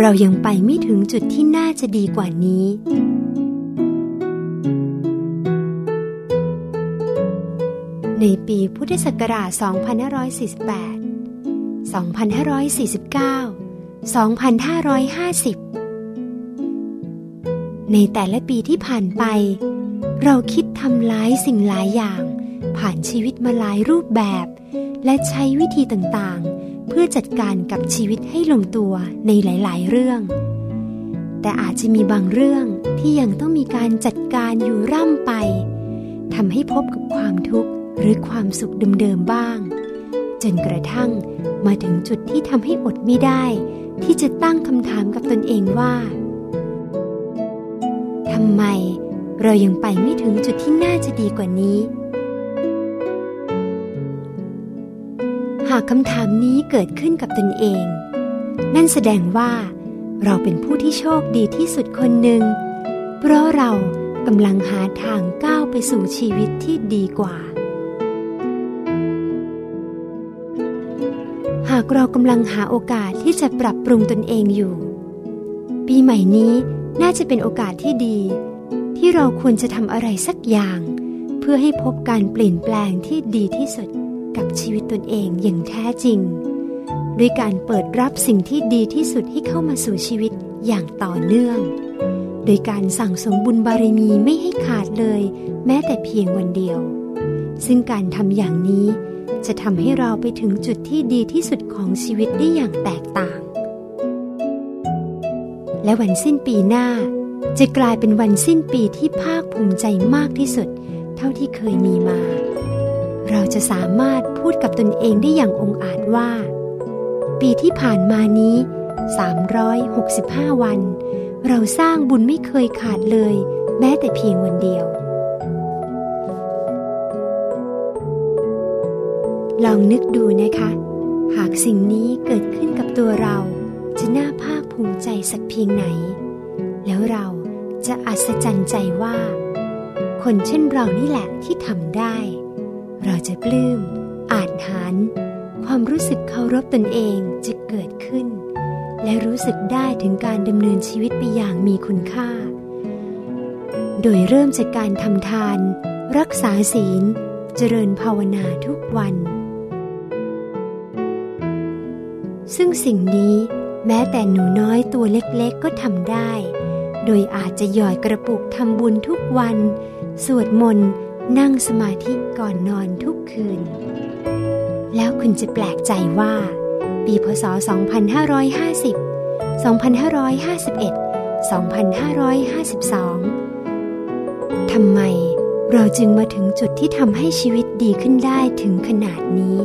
เรายังไปไม่ถึงจุดที่น่าจะดีกว่านี้ ในปีพุทธศักราช 2548 2549 2550 ในแต่ละปีที่ผ่านไป เราคิดทำหลายสิ่งหลายอย่าง ผ่านชีวิตมาหลายรูปแบบ และใช้วิธีต่างๆ พื่อจัดการกับชีวิตให้ลงตัวในหลายๆ เรื่อง แต่อาจจะมีบางเรื่องที่ยังต้องมีการจัดการอยู่ร่ำไปทำให้พบกับความทุกข์หรือความสุขเดิมๆบ้าง จนกระทั่งมาถึงจุดที่ทำให้อดไม่ได้ ที่จะตั้งคำถามกับตนเองว่าทำไมเรายังไปไม่ถึงจุดที่น่าจะดีกว่านี้ หากคำถามนี้เกิดขึ้นกับตนเอง นั่นแสดงว่าเราเป็นผู้ที่โชคดีที่สุดคนหนึ่ง เพราะเรากำลังหาทางก้าวไปสู่ชีวิตที่ดีกว่า หากเรากำลังหาโอกาสที่จะปรับปรุงตนเองอยู่ ปีใหม่นี้น่าจะเป็นโอกาสที่ดี ที่เราควรจะทำอะไรสักอย่าง เพื่อให้พบการเปลี่ยนแปลงที่ดีที่สุด กับชีวิตตนเองอย่างแท้จริง ด้วยการเปิดรับสิ่งที่ดีที่สุดให้เข้ามาสู่ชีวิตอย่างต่อเนื่อง โดยการสั่งสมบุญบารมีไม่ให้ขาดเลย แม้แต่เพียงวันเดียว ซึ่งการทำอย่างนี้จะทำให้เราไปถึงจุดที่ดีที่สุดของชีวิตได้อย่างแตกต่าง และวันสิ้นปีหน้า จะกลายเป็นวันสิ้นปีที่ภาคภูมิใจมากที่สุด เท่าที่เคยมีมา เราจะสามารถพูดกับตนเองได้อย่างองอาจว่า ปีที่ผ่านมานี้ 365 วัน เราสร้างบุญไม่เคยขาดเลย แม้แต่เพียงวันเดียว ลองนึกดูนะคะ หากสิ่งนี้เกิดขึ้นกับตัวเรา จะน่าภาคภูมิใจสักเพียงไหน แล้วเราจะอัศจรรย์ใจว่า คนเช่นเรานี่แหละที่ทำได้ เราจะปลื้ม อาจหารความรู้สึกเคารพตนเองจะเกิดขึ้น และรู้สึกได้ถึงการดำเนินชีวิตไปอย่างมีคุณค่า โดยเริ่มจากการทำทาน รักษาศีล เจริญภาวนาทุกวัน ซึ่งสิ่งนี้แม้แต่หนูน้อยตัวเล็กๆก็ทำได้ โดยอาจจะหยอดกระปุกทำบุญทุกวัน สวดมนต์ นั่งสมาธิก่อนนอนทุกคืน แล้วคุณจะแปลกใจว่า ปีพศ 2550 2551 2552 ทำไมเราจึงมาถึงจุดที่ทำให้ชีวิตดีขึ้นได้ถึงขนาดนี้